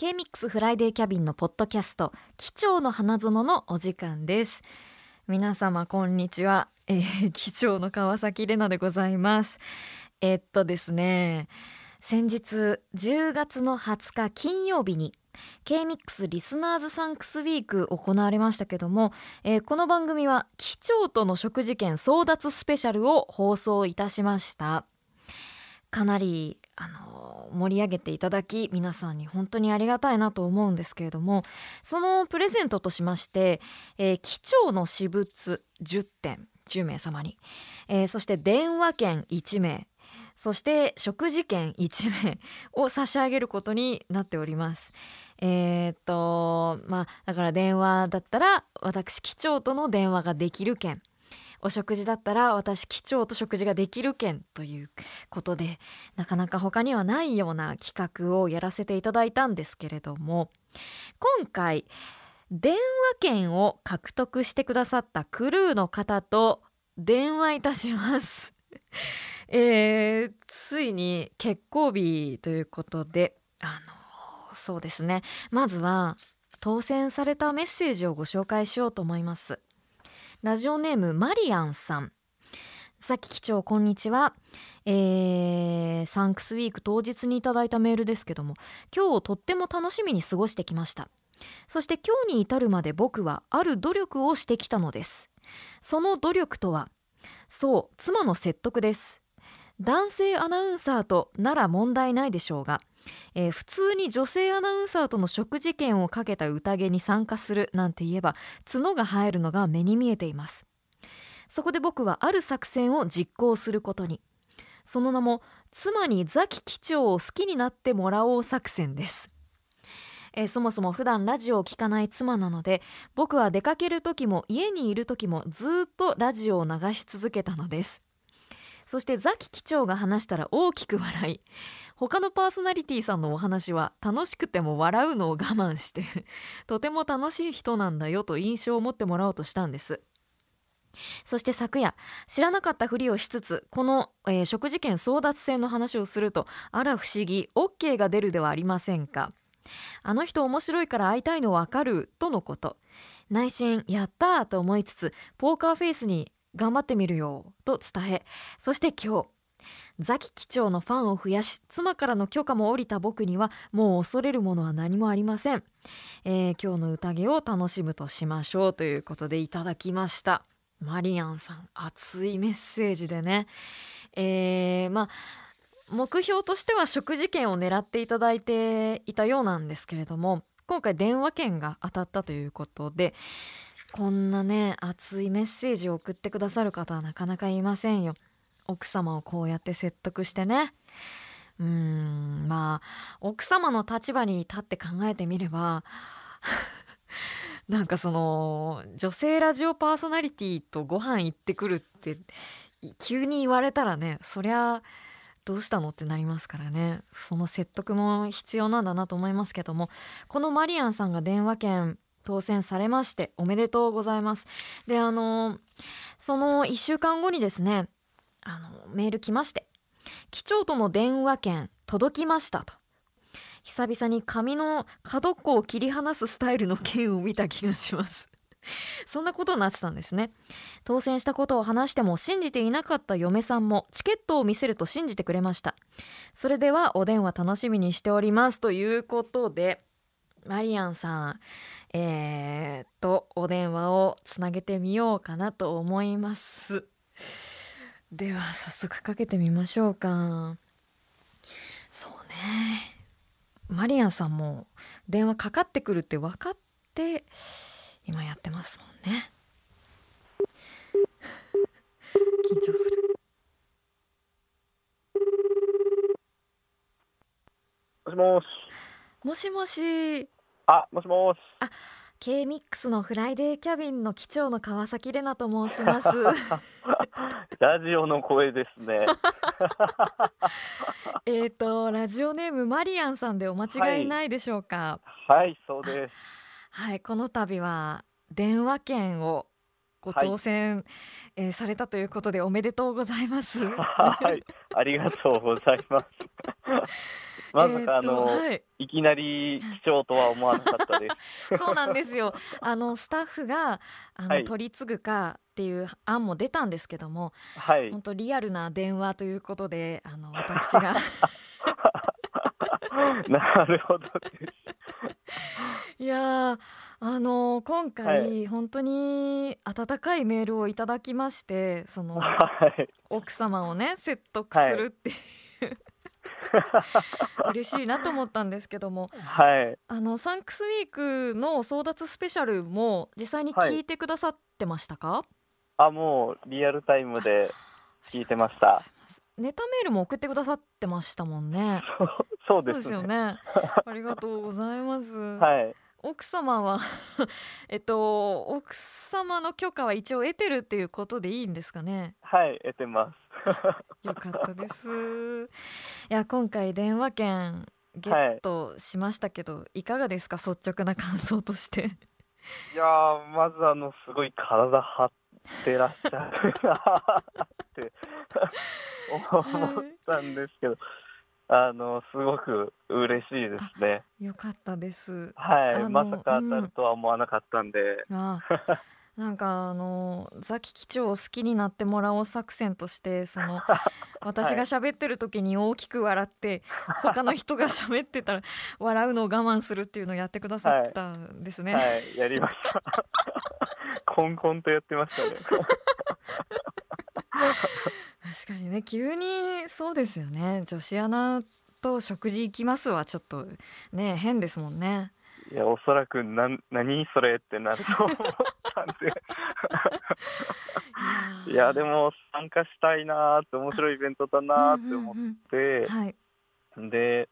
K-MIX フライデーキャビンのポッドキャスト機長の花園のお時間です。皆様こんにちは、えー、機長の川崎れなでございます。えー、っとですね先日10月の20日金曜日に K-MIX リスナーズサンクスウィーク行われましたけども、えー、この番組は機長との食事券争奪スペシャルを放送いたしました。かなりあの盛り上げていただき皆さんに本当にありがたいなと思うんですけれどもそのプレゼントとしまして、えー、機長の私物10点10名様に、えー、そして電話券1名そして食事券1名を差し上げることになっております。えー、っとまあだから電話だったら私機長との電話ができる券お食事だったら私機長と食事ができる券ということでなかなか他にはないような企画をやらせていただいたんですけれども今回電話券を獲得してくださったクルーの方と電話いたします。えー、ついに結婚日ということであのそうですね。まずは当選されたメッセージをご紹介しようと思います。ラジオネームマリアンさん。さき機長こんにちは、えー、サンクスウィーク当日にいただいたメールですけども今日とっても楽しみに過ごしてきました。そして今日に至るまで僕はある努力をしてきたのです。その努力とはそう妻の説得です。男性アナウンサーとなら問題ないでしょうが、えー、普通に女性アナウンサーとの食事券をかけた宴に参加するなんて言えば角が生えるのが目に見えています。そこで僕はある作戦を実行することに。その名も妻にザキ機長を好きになってもらおう作戦です。えー、そもそも普段ラジオを聴かない妻なので僕は出かける時も家にいる時もずっとラジオを流し続けたのです。そしてザキ機長が話したら大きく笑い。他のパーソナリティさんのお話は楽しくても笑うのを我慢してとても楽しい人なんだよと印象を持ってもらおうとしたんです。そして昨夜知らなかったふりをしつつこの、えー、食事券争奪戦の話をするとあら不思議 OK が出るではありませんか。あの人面白いから会いたいのわかるとのこと。内心やったーと思いつつポーカーフェイスに頑張ってみるよと伝えそして今日ザキ機長のファンを増やし妻からの許可も下りた僕にはもう恐れるものは何もありません、えー、今日の宴を楽しむとしましょうということでいただきました。マリアンさん熱いメッセージでね。えー、まあ目標としては食事券を狙っていただいていたようなんですけれども今回電話券が当たったということでこんなね熱いメッセージを送ってくださる方はなかなかいませんよ。奥様をこうやって説得してね。うーんまあ奥様の立場に立って考えてみれば なんかその女性ラジオパーソナリティとご飯行ってくるって急に言われたらねそりゃどうしたのってなりますからね。その説得も必要なんだなと思いますけどもこのマリアンさんが電話券当選されましておめでとうございます。であのその1週間後にですねあのメール来まして機長との電話券届きましたと。久々に紙の角っこを切り離すスタイルの剣を見た気がします。そんなことになってたんですね。当選したことを話しても信じていなかった嫁さんもチケットを見せると信じてくれました。それではお電話楽しみにしておりますということでマリアンさんえー、とお電話をつなげてみようかなと思います。では早速かけてみましょうか。そうね。マリアンさんも電話かかってくるって分かって今やってますもんね。緊張する。もしもし。もしもしあ、もしもし。あ、K ミックスのフライデーキャビンの機長の川崎れなと申します。ラジオの声ですね。えっとラジオネームマリアンさんでお間違いないでしょうか？はい、はい、そうです。はい、この度は電話券をご当選、はい、えー、されたということでおめでとうございます。はい、ありがとうございます。まさかあの、はいいきなり貴重とは思わなかったです。そうなんですよ。あのスタッフがあの、はい取り継ぐかっていう案も出たんですけども、はい本。当リアルな電話ということで、あの私が なるほどです。いやーあの今回、本当に温かいメールをいただきまして、そのはい。奥様をね説得するっていう、嬉しいなと思ったんですけども、はい。あのサンクスウィークの争奪スペシャルも実際に聞いてくださってましたか？あ、もうリアルタイムで聞いてました。ネタメールも送ってくださってましたもんね。そうですね。よね。ありがとうございます。はい。奥様は えっと奥様の許可は一応得てるっていうことでいいんですかね？はい、得てます。よかったです。いや今回電話券ゲットしましたけど、い、かがですか？率直な感想として。いやー、まずあの、すごい体張ってらっしゃるなーって思ったんですけど、あの、すごく嬉しいですね。よかったです。はい、まさか当たるとは思わなかったんで、あなんかあのザキ機長を好きになってもらおう作戦としてその 私が喋ってる時に大きく笑って、他の人が喋ってたら笑うのを我慢するっていうのをやってくださってたんですね。はい、やりました。コンコンとやってましたね。確かにね急にそうですよね女子アナと食事行きますはちょっとね変ですもんね。いや、おそらく、なん、何それってなると思ったんで。いや、でも、参加したいなーって、面白いイベントだなーって思っうんうんてうん、はい。で、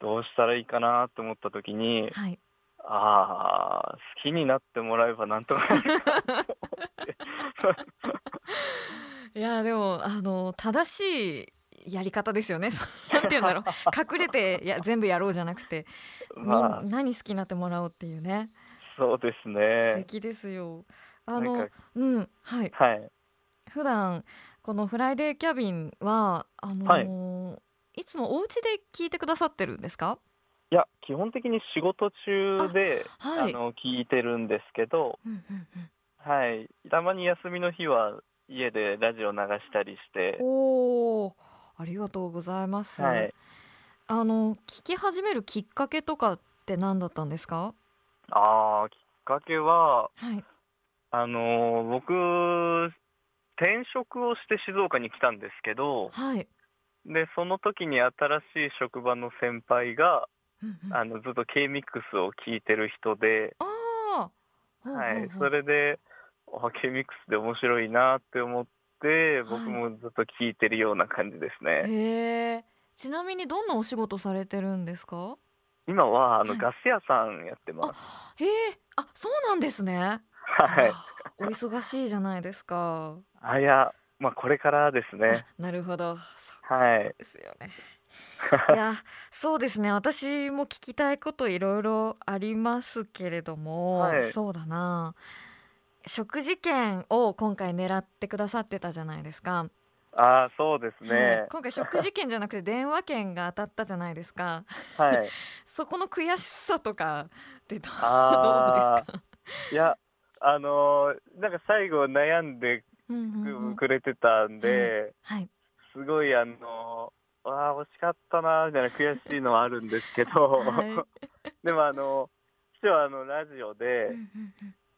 どうしたらいいかなって思った時に、はい。ああ、好きになってもらえばなんとかなるかと思って。いやでもあの正しいやり方ですよね。なんて言うんだろう隠れていや全部やろうじゃなくて、みんまあ、何好きになってもらおうっていうねそうです素ね。敵ですよ。あのかうんはいはい。普段このフライデーキャビンはあのーい、つもお家で聞いてくださってるんですか？いや、基本的に仕事中で、あはいあの、聞いてるんですけど、うんうんうんはい。たまに休みの日は、家でラジオ流したりして、おおありがとうございます。はい。あの聞き始めるきっかけとかって何だったんですか？ああ、きっかけは、はいあのー僕、転職をして静岡に来たんですけど、はい。で、その時に新しい職場の先輩が、うんうんあの、ずっと K-MIX を聞いてる人で、あはい、それで、あ K-MIX で面白いなって思って、僕もずっと聞いてるような感じですね。へえ。ちなみにどんなお仕事されてるんですか？今は、あの、はいガス屋さんやってます。へえ、あ、そうなんですね。はい。あお忙しいじゃないですか。あ、いや、まあ、これからですね。あなるほど。はいそうですよね。いや、そうですね。私も聞きたいこといろいろありますけれども、はいそうだな。食事券を今回狙ってくださってたじゃないですか。ああ、そうですはいね。今回食事券じゃなくて電話券が当たったじゃないですか。はい。そこの悔しさとかってどうですか？いや、あのーなんか最後悩んでくれてたんで、はい。すごいあのーああ、惜しかったな、みたいな悔しいのはあるんですけど、はでもあの、実はあの、ラジオで、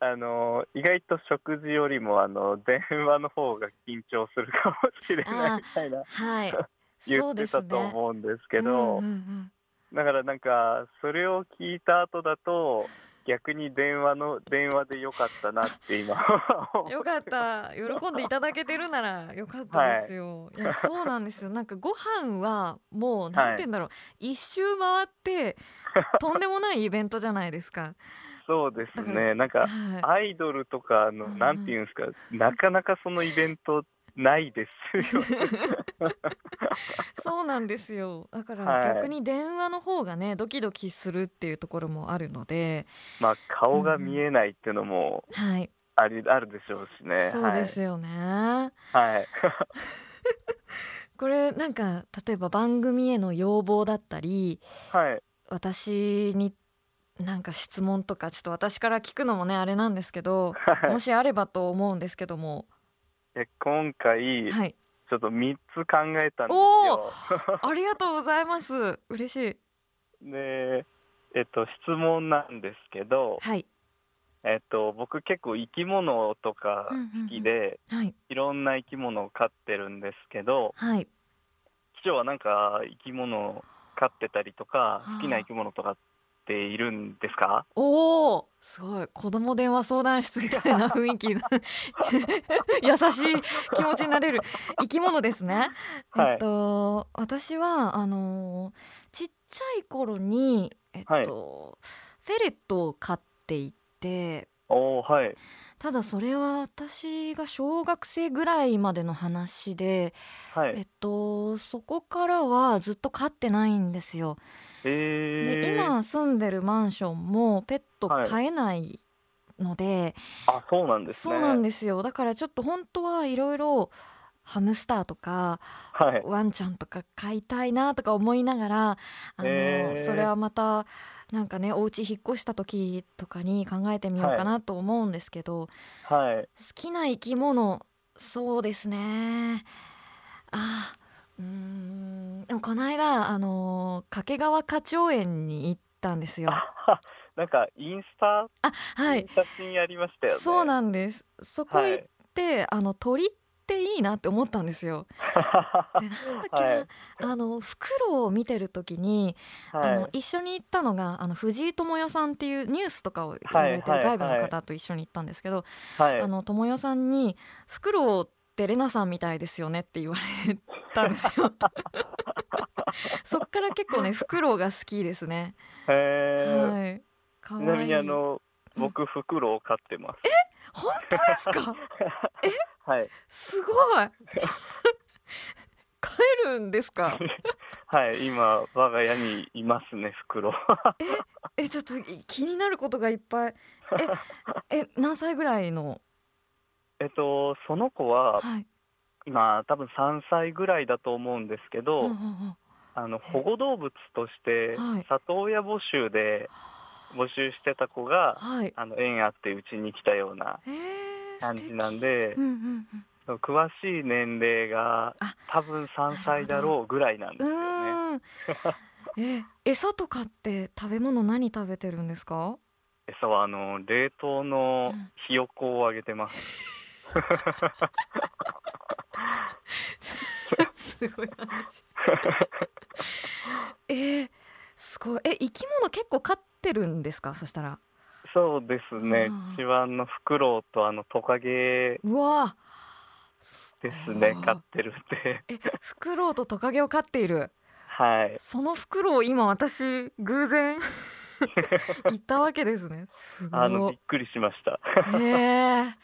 あのー意外と食事よりもあの、電話の方が緊張するかもしれないみたいなはい。言ってたとね。思うんですけど、うんうんうん。だからなんか、それを聞いた後だと、逆に電話の、電話でよかったなって今思 よかった。喜んでいただけてるならよかったですよ、い、やそうなんですよ。なんかご飯はもうなんて言うんだろう、一周回ってとんでもないイベントじゃないですかそうですね。なんか、はアイドルとかの、うんうんなんていうんですか、なかなかそのイベントないですよ。い そうなんですよだからはい逆に電話の方がねドキドキするっていうところもあるのでまあ、顔が見えないっていうのもはい、あり、あるでしょうしね。そうですよね、はい。はい。これなんか例えば番組への要望だったりはい。私になんか質問とかちょっと私から聞くのもねあれなんですけどはい。もしあればと思うんですけども。え今回、はい。ちょっと3つ考えたんですおよ。ありがとうございます。嬉しい。で、えっと、質問なんですけど、はい。えっと、僕結構生き物とか好きで、はい。いろんな生き物を飼ってるんですけど、はい。機長はなんか生き物を飼ってたりとか好きな生き物とかっているんですか？おおすごい。子供電話相談室みたいな雰囲気 優しい気持ちになれる生き物ですね、はい。えっと私はあのーちっちゃい頃にえっと、はい。フェレットを飼っていておおはい。ただそれは私が小学生ぐらいまでの話で、はい。えっとそこからはずっと飼ってないんですよ。えー、で今住んでるマンションもペットはい。飼えないので、あそうなんですね。そうなんですよ。だからちょっと本当はいろいろハムスターとかはい。ワンちゃんとか飼いたいなとか思いながらあの、それはまたなんかねお家引っ越した時とかに考えてみようかなと思うんですけど、はい。好きな生き物そうですねこの間あの掛川花鳥園に行ったんですよ。あ なんかインスタ、あはい。写真ありましたよね。そうなんです。そこ行って、あの鳥っていいなって思ったんですよ。でなんだっけな、はい。あのフクロウを見てる時に、はい。あの一緒に行ったのがあの藤井智代さんっていうニュースとかをやられてるはいはい外部の方と一緒に行ったんですけど、はい。あの智代さんに「フクロウってレナさんみたいですよね」って言われたんですよ。そっから結構ねフクロウが好きですね。へーはい。ちなみにあの僕フクロウを飼ってます本当ですか？はいすごい。帰るんですか？はい今我が家にいますねフクロウえちょっと気になることがいっぱい。え？え何歳ぐらいの？えっとその子ははい。今多分3歳ぐらいだと思うんですけど、うんうんうんあの保護動物としてはい里親募集で募集してた子がはい。あの縁あってうちに来たようなえー、感じなんでうんうん詳しい年齢があ多分3歳だろうぐらいなんでうすよね。え餌とかって食べ物何食べてるんですか？餌はあの冷凍のうんひよこをあげてます。すごい話。えー、すごい。え生き物結構飼ってるんですか？そしたら。そうですねうん。一番のフクロウとあのトカゲうわ。ですね。飼ってるって。えフクロウとトカゲを飼っている。はい。そのフクロウ今私偶然 行ったわけですね。あのびっくりしました。へえ。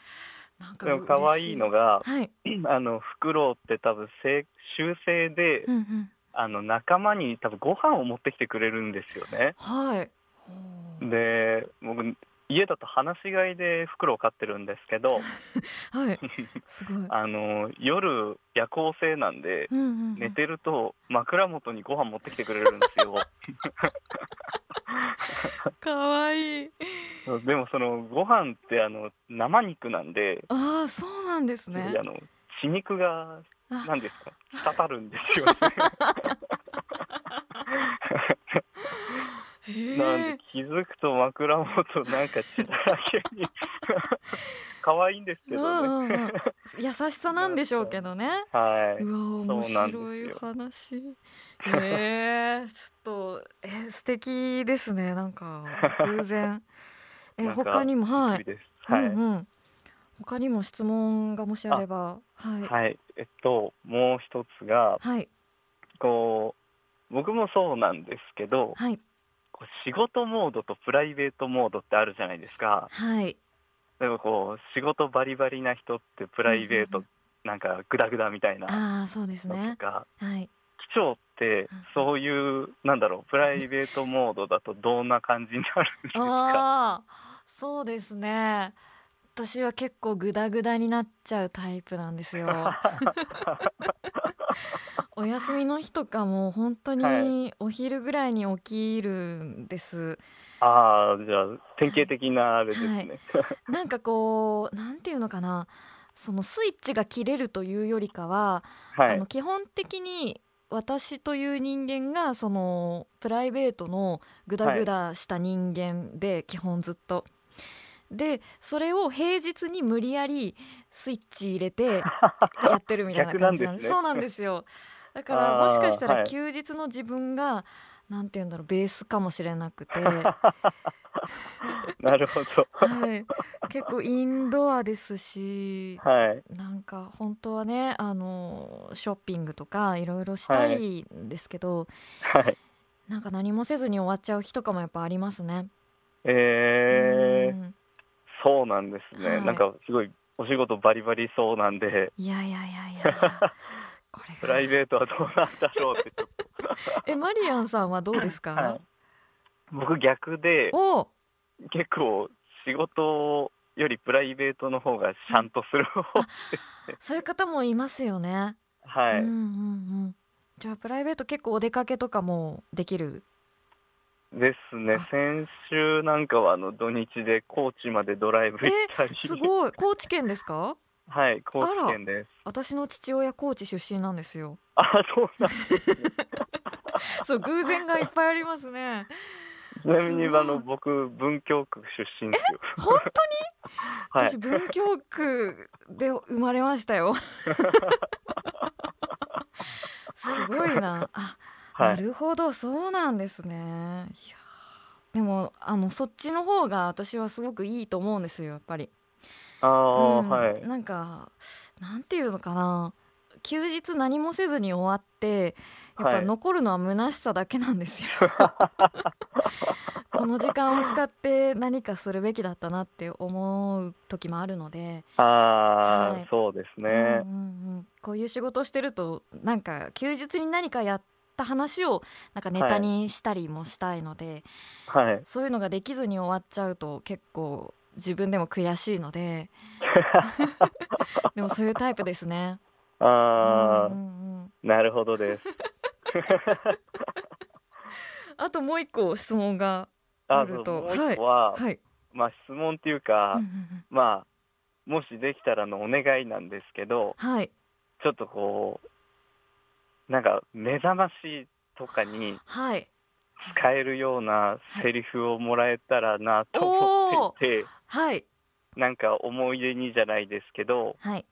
でも可愛いのが、はい。あのフクロウって多分せ習性で、うんうん。あの仲間に多分ご飯を持ってきてくれるんですよね。はい。で、僕家だと放し飼いでフクロウ飼ってるんですけど、はい。すごい。あの夜夜行性なんで。うんうんうん。寝てると枕元にご飯持ってきてくれるんですよ 可愛いい。でもそのご飯ってあの生肉なんで、ああ、そうなんですねあ。の血肉があ何ですか？滴るんですよね なんで気づくと枕元なんか血だらけに 可愛いんですけどね、うんうんうん。優しさなんでしょうけどね。はい、うわ面白い話。へえちょっとえー素敵ですね。なんか偶然。えなんか他にもはい。はい、うんうん。他にも質問がもしあればはい。はい、えっともう一つがはい。こう僕もそうなんですけどはいこう仕事モードとプライベートモードってあるじゃないですか。はい。でもこう仕事バリバリな人ってプライベートなんかグダグダみたいなああそうですのねはい。機長ってそういうなんだろうプライベートモードだとどんな感じになるんですか？そうですね。私は結構グダグダになっちゃうタイプなんですよ。お休みの日とかも本当はにお昼ぐらいに起きるんです。ああ、じゃあ、典型的なあれですね。なんかこうなんていうのかなそのスイッチが切れるというよりかは、はいあの。基本的に私という人間がそのプライベートのグダグダした人間で、基本ずっと。でそれを平日に無理やりスイッチ入れて やってるみたいな感じなんでねそうなんですよ。だからもしかしたはい。ら休日の自分が、なんて言うんだろうベースかもしれなくて、なるほど。はい、結構インドアですしはい。なんか本当はねあのショッピングとかいろいろしたい。んですけど、はい。なんか何もせずに終わっちゃう日とかもやっぱありますね。えー、うんそうなんですね。はいなんか、すごい、お仕事バリバリそうなんで、いやいやいやいや これプライがベートはどうなんだろうってちょっえマリアンさんはどうですか、と。はい。僕逆で、お結構、仕事よりプライベートの方がちゃんとする方。そういう方もいますよね。はい。うんうんうん、じゃあプライベート結構お出かけとかもできるですねあ。先週なんかは、あの、土日で高知までドライブ行ったり。すごい高知県ですか？はい、高知県です。私の父親高知出身なんですよあ、そうなんですね。そう偶然がいっぱいありますねちなみに、あの、僕、文京区出身ですよ。本当に？はい私。文京区で生まれましたよ すごいなあ、は。ないるほどそうなんですね。いやでもあのそっちの方が私はすごくいいと思うんですよやっぱり。ああ、うん。はい。なんかなんていうのかな。休日何もせずに終わってやっぱはい。残るのは虚しさだけなんですよ。この時間を使って何かするべきだったなって思う時もあるので、ああ、はい。そうですね。うんうんうん。こういう仕事してるとなんか休日に何かやった話をなんかネタにしたりもしたいので、はい。そういうのができずに終わっちゃうと結構自分でも悔しいので でもそういうタイプですね。ああ、うんうんうんなるほどです。あともう一個質問があるとは、はい。まあ、質問っていうか、うんうんうんまあ、もしできたらのお願いなんですけど、はいちょっとこう、なんか、目覚ましとかにはい使えるようなセリフをもらえたらなと思っていて、はいなんか思い出にじゃないですけど、はい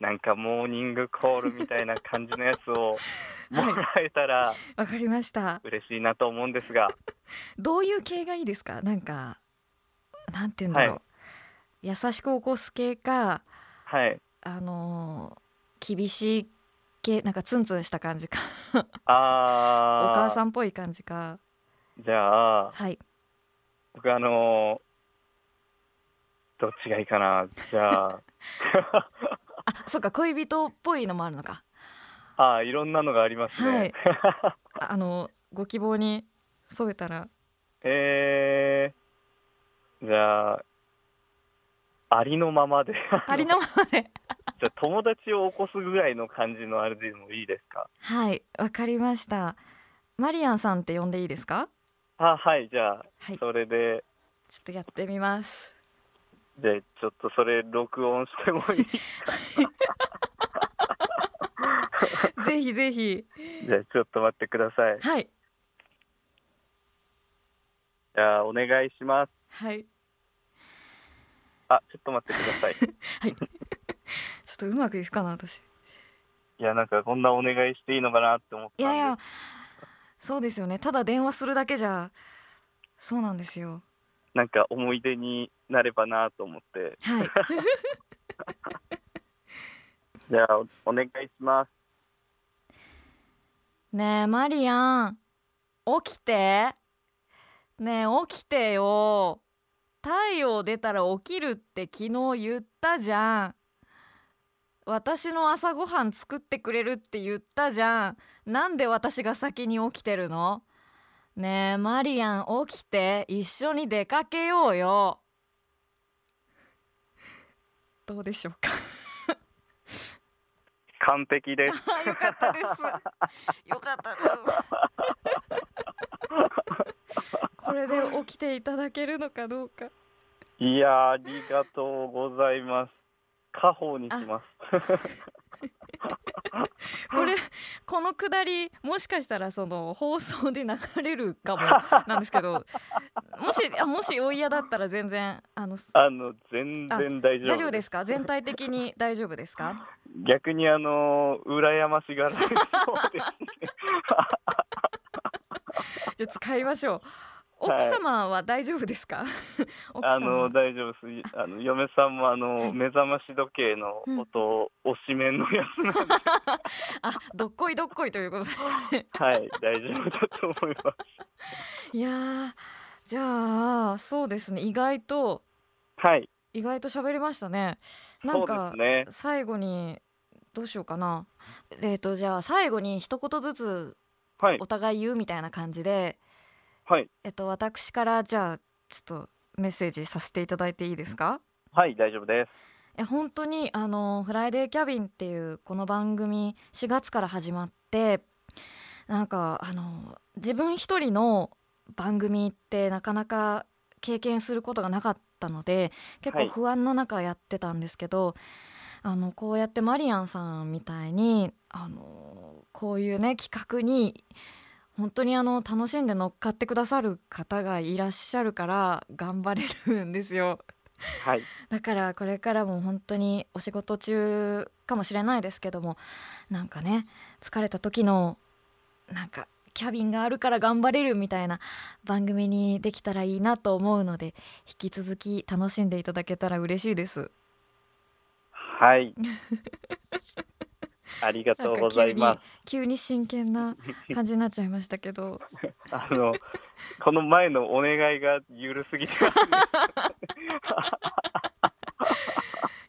なんかモーニングコールみたいな感じのやつを もらえたらわかりました。嬉しいなと思うんですが、どういう系がいいですか？なんかなんて言うんだろう。は優しく起こす系かはい。あのー厳しい系なんかツンツンした感じか。おあー。母さんっぽい感じか。じゃあ、はい。僕あのどっちがいいかな。じゃあ、あそっか恋人っぽいのもあるのか。あーいろんなのがありますね。ああのご希望に添えたら。えー、じゃあ、ありのままで。ありのままで じゃあ友達を起こすぐらいの感じのあれでもいいですか？はいわかりました。マリアンさんって呼んでいいですか？あはいじゃあはい。ちょそれで。っとやってみます。でちょっとそれ録音してもいい ぜひぜひ。じゃあちょっと待ってください。はい。じゃあお願いします。はい。あちょっと待ってください。はい ちょっとうまくいくかな私。いやなんかこんなお願いしていいのかなって思ったんで。いやいやそうですよね。ただ電話するだけじゃそうなんですよ。なんか思い出になればなと思って。はい。じゃあおお願いします。ねえマリアン起きて。ねえ起きてよ。太陽出たら起きるって昨日言ったじゃん私の朝ごはん作ってくれるって言ったじゃんなんで私が先に起きてるのねえマリアン起きて一緒に出かけようよどうでしょうか？完璧です。あ よかったです。よかったです。これで起きていただけるのかどうか。いやありがとうございます。家宝にします。これこのくだりもしかしたらその放送で流れるかも なんですけどもしあもしお嫌だったら全然あのあの全然大丈夫大丈夫ですか？全体的に大丈夫ですか？逆にあの羨ましがられそうですね。じゃあ使いましょう奥はい。様は大丈夫ですか、奥様。あの大丈夫です。あの嫁さんもあの目覚まし時計の音を推しメンのやつな。んで、あどっこいどっこいということで。はい大丈夫だと思います。いやーじゃあそうですね。意外とはい、意外と喋れましたね。なんかすね。最後にどうしようかな。えっ、とじゃあ最後に一言ずつはい。お互い言うみたいな感じではいえっと私からじゃあちょっとメッセージさせていただいていいですか？はい大丈夫です。え本当にあの「フライデーキャビン」っていうこの番組4月から始まってなんかあの自分一人の番組ってなかなか経験することがなかったので結はい。構不安な中やってたんですけど、あのこうやってマリアンさんみたいにあのこういうね企画に本当にあの楽しんで乗っかってくださる方がいらっしゃるから頑張れるんですよ。はいだからこれからも本当にお仕事中かもしれないですけどもなんかね疲れた時のなんかキャビンがあるから頑張れるみたいな番組にできたらいいなと思うので引き続き楽しんでいただけたら嬉しいです。はい。ありがとうございます。急に真剣な感じになっちゃいましたけど あのこの前のお願いが緩すぎて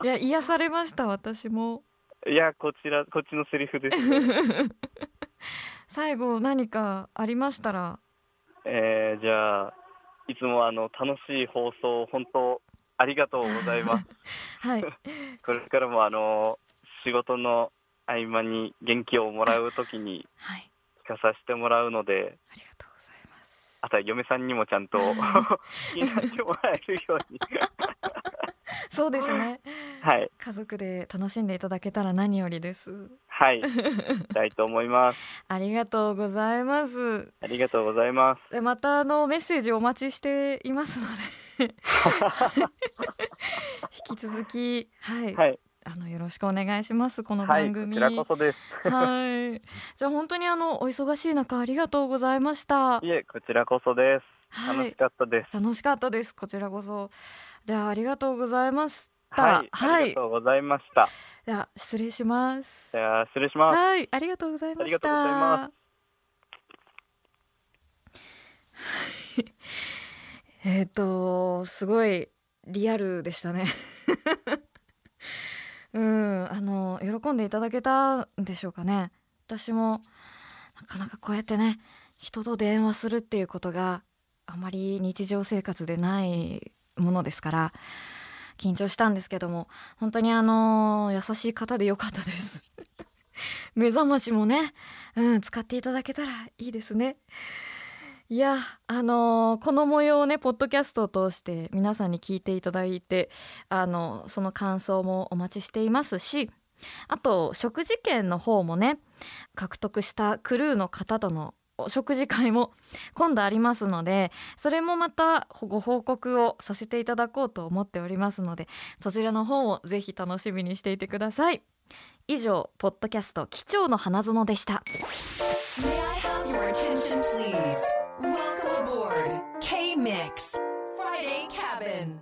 いや癒されました私もいやこちらこっちのセリフです、ね。最後何かありましたら？えー、じゃあいつもあの楽しい放送本当ありがとうございます。はいこれからもあの仕事の合間に元気をもらうときにはい。聞かさせてもらうので、ありがとうございます。あとは嫁さんにもちゃんと気になってもらえるように、そうですね。はい。家族で楽しんでいただけたら何よりです。はい。したいと思います。ありがとうございます。ありがとうございます。でまたあのメッセージお待ちしていますので。引き続きはい、はいあのよろしくお願いしますこのはいこ番組ちらこそです。はいじゃあ本当にあのお忙しい中ありがとうございましたいえこちらこそです。はい楽しかったです。楽しかったですこちらこそじゃあありがとうございましたはい、はいありがとうございました。では失礼しますじゃあ失礼します。はい、ありがとうございました。ありがとうございます えっと、すごいリアルでしたね。うん、あの喜んでいただけたんでしょうかね。私もなかなかこうやってね、人と電話するっていうことがあまり日常生活でないものですから。緊張したんですけども本当にあの優しい方でよかったです 目覚ましもね、うん、使っていただけたらいいですねいやあのこの模様をねポッドキャストを通して皆さんに聞いていただいてあのその感想もお待ちしていますしあと食事券の方もね獲得したクルーの方とのお食事会も今度ありますのでそれもまたご報告をさせていただこうと思っておりますのでそちらの方もぜひ楽しみにしていてください。以上ポッドキャスト貴重の花園でした。Welcome aboard K Mix Friday Cabin.